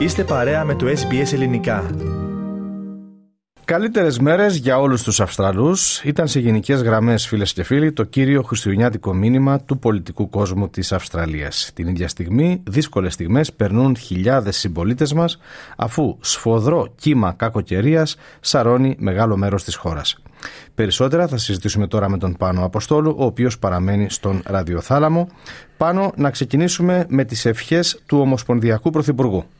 Είστε παρέα με το SBS Ελληνικά. Καλύτερες μέρες για όλους τους Αυστραλούς ήταν σε γενικές γραμμές, φίλες και φίλοι, το κύριο χριστουγεννιάτικο μήνυμα του πολιτικού κόσμου της Αυστραλίας. Την ίδια στιγμή, δύσκολες στιγμές περνούν χιλιάδες συμπολίτες μας, αφού σφοδρό κύμα κακοκαιρίας σαρώνει μεγάλο μέρος της χώρας. Περισσότερα θα συζητήσουμε τώρα με τον Πάνο Αποστόλου, ο οποίος παραμένει στον ραδιοθάλαμο. Πάνω να ξεκινήσουμε με τις ευχές του Ομοσπονδιακού Πρωθυπουργού.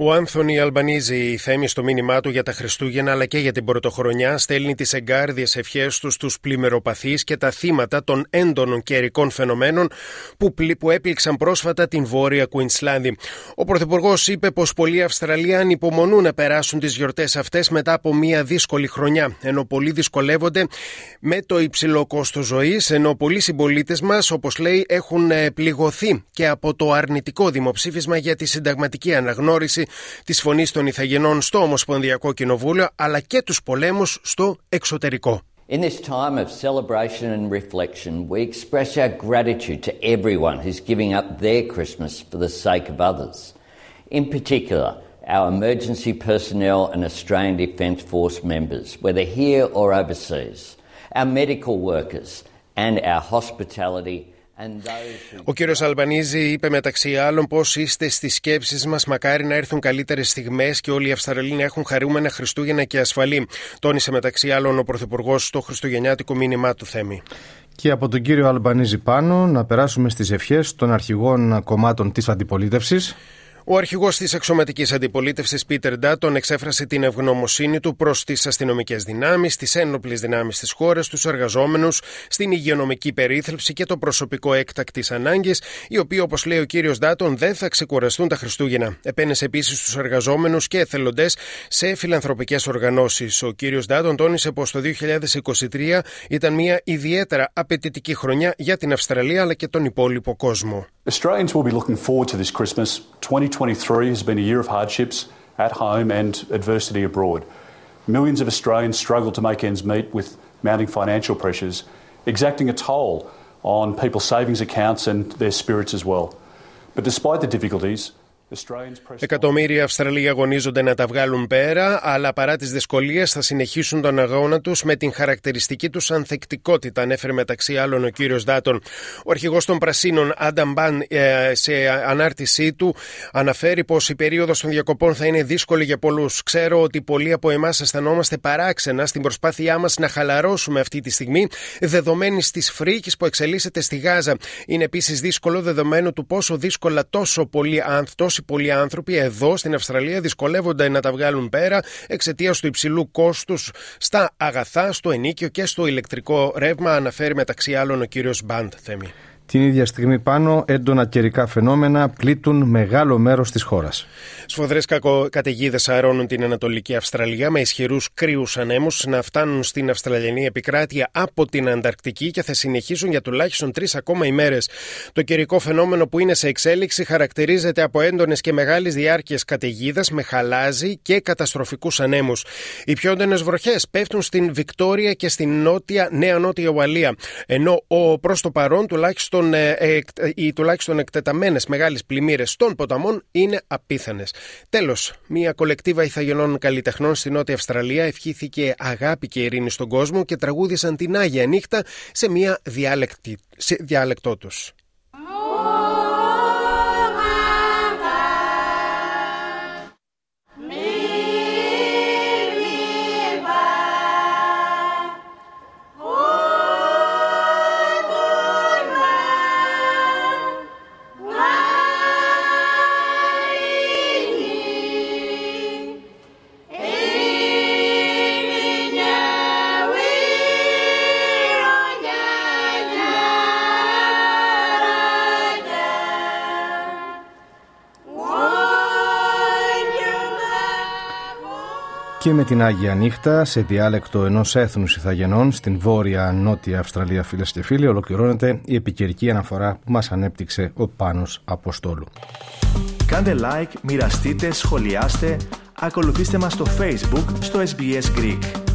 Ο Άνθονι Αλμπανίζη θέμει στο μήνυμά του για τα Χριστούγεννα αλλά και για την Πρωτοχρονιά στέλνει τις εγκάρδιες ευχές τους στους πλημμυροπαθείς και τα θύματα των έντονων καιρικών φαινομένων που, που έπληξαν πρόσφατα την Βόρεια Κουινσλάνδη. Ο Πρωθυπουργός είπε πως πολλοί Αυστραλοί ανυπομονούν να περάσουν τις γιορτές αυτές μετά από μια δύσκολη χρονιά, ενώ πολλοί δυσκολεύονται με το υψηλό κόστος ζωής, ενώ πολλοί συμπολίτες μας, όπως λέει, έχουν ε, πληγωθεί και από το αρνητικό δημοψήφισμα για τη συνταγματική αναγνώριση τη φωνή των Ιθαγενών στο Ομοσπονδιακό Κοινοβούλιο αλλά και του πολέμου στο εξωτερικό. In this time of celebration and reflection, we express our gratitude to everyone who's giving up their Christmas for the sake of others. In particular, our emergency personnel and Australian Defence Force members, whether here or overseas, our medical workers, and our hospitality ο κύριος Αλμπανίζη είπε μεταξύ άλλων πω είστε στις σκέψεις μας. Μακάρι να έρθουν καλύτερες στιγμές και όλοι οι Αυστραλοί να έχουν χαρούμενα Χριστούγεννα και ασφαλή. Τόνισε μεταξύ άλλων ο Πρωθυπουργός στο Χριστουγεννιάτικο μήνυμά του Θέμη. Και από τον κύριο Αλμπανίζη πάνω να περάσουμε στις ευχές των αρχηγών κομμάτων της αντιπολίτευσης. Ο αρχηγός της αξιωματική αντιπολίτευσης, Πίτερ Ντάτον, εξέφρασε την ευγνωμοσύνη του προς τις αστυνομικές δυνάμεις, τις ένοπλες δυνάμεις της χώρας, τους εργαζόμενους, στην υγειονομική περίθαλψη και το προσωπικό έκτακτης ανάγκης, οι οποίοι, όπως λέει ο κύριος Ντάτον, δεν θα ξεκουραστούν τα Χριστούγεννα. Επένεσε επίσης τους εργαζόμενους και εθελοντές σε φιλανθρωπικές οργανώσεις. Ο κύριος Ντάτον τόνισε πως το 2023 ήταν μια ιδιαίτερα απαιτητική χρονιά για την Αυστραλία αλλά και τον υπόλοιπο κόσμο. Australians will be looking forward to this Christmas. 2023 has been a year of hardships at home and adversity abroad. Millions of Australians struggle to make ends meet with mounting financial pressures, exacting a toll on people's savings accounts and their spirits as well. But despite the difficulties, Εκατομμύρια Αυστραλοί αγωνίζονται να τα βγάλουν πέρα, αλλά παρά τις δυσκολίες θα συνεχίσουν τον αγώνα τους με την χαρακτηριστική τους ανθεκτικότητα, ανέφερε μεταξύ άλλων ο κύριος Δάτον. Ο αρχηγός των Πρασίνων, Άνταμ Μπαν, ε, σε ανάρτησή του, αναφέρει πως η περίοδος των διακοπών θα είναι δύσκολη για πολλούς. Ξέρω ότι πολλοί από εμάς αισθανόμαστε παράξενα στην προσπάθειά μας να χαλαρώσουμε αυτή τη στιγμή, δεδομένης της φρίκης που εξελίσσεται στη Γάζα. Είναι επίσης δύσκολο δεδομένου του πόσο δύσκολα τόσο πολλοί άνθρωποι όσοι πολλοί άνθρωποι εδώ στην Αυστραλία δυσκολεύονται να τα βγάλουν πέρα εξαιτίας του υψηλού κόστους στα αγαθά, στο ενίκιο και στο ηλεκτρικό ρεύμα, αναφέρει μεταξύ άλλων ο κύριος Μπαντ Θέμη. Την ίδια στιγμή πάνω, έντονα καιρικά φαινόμενα πλήττουν μεγάλο μέρος της χώρας. Σφοδρές καταιγίδες αρώνουν την Ανατολική Αυστραλία με ισχυρούς κρύους ανέμους να φτάνουν στην Αυστραλιανή επικράτεια από την Ανταρκτική και θα συνεχίσουν για τουλάχιστον τρεις ακόμα ημέρες. Το καιρικό φαινόμενο που είναι σε εξέλιξη χαρακτηρίζεται από έντονες και μεγάλες διάρκειες καταιγίδας με χαλάζι και καταστροφικούς ανέμους. Οι πιο έντονες βροχές πέφτουν στην Βικτόρια και στην νότια Νέα Νότια Ουαλία. Ενώ προς το παρόν τουλάχιστον τουλάχιστον, ε, ε, οι τουλάχιστον εκτεταμένες μεγάλες πλημμύρες των ποταμών είναι απίθανες. Τέλος, μια κολεκτίβα ηθαγενών καλλιτεχνών στη Νότια Αυστραλία ευχήθηκε αγάπη και ειρήνη στον κόσμο και τραγούδισαν την Άγια Νύχτα σε μια διάλεκτη, σε διάλεκτό τους. Και με την Άγια Νύχτα σε διάλεκτο ενός έθνους Ιθαγενών στην βόρεια νότια Αυστραλία φίλες και φίλοι ολοκληρώνεται η επικαιρική αναφορά που μας ανέπτυξε ο Πάνος Αποστόλου. Κάντε like, μοιραστείτε, σχολιάστε, ακολουθήστε μας στο Facebook στο SBS Greek.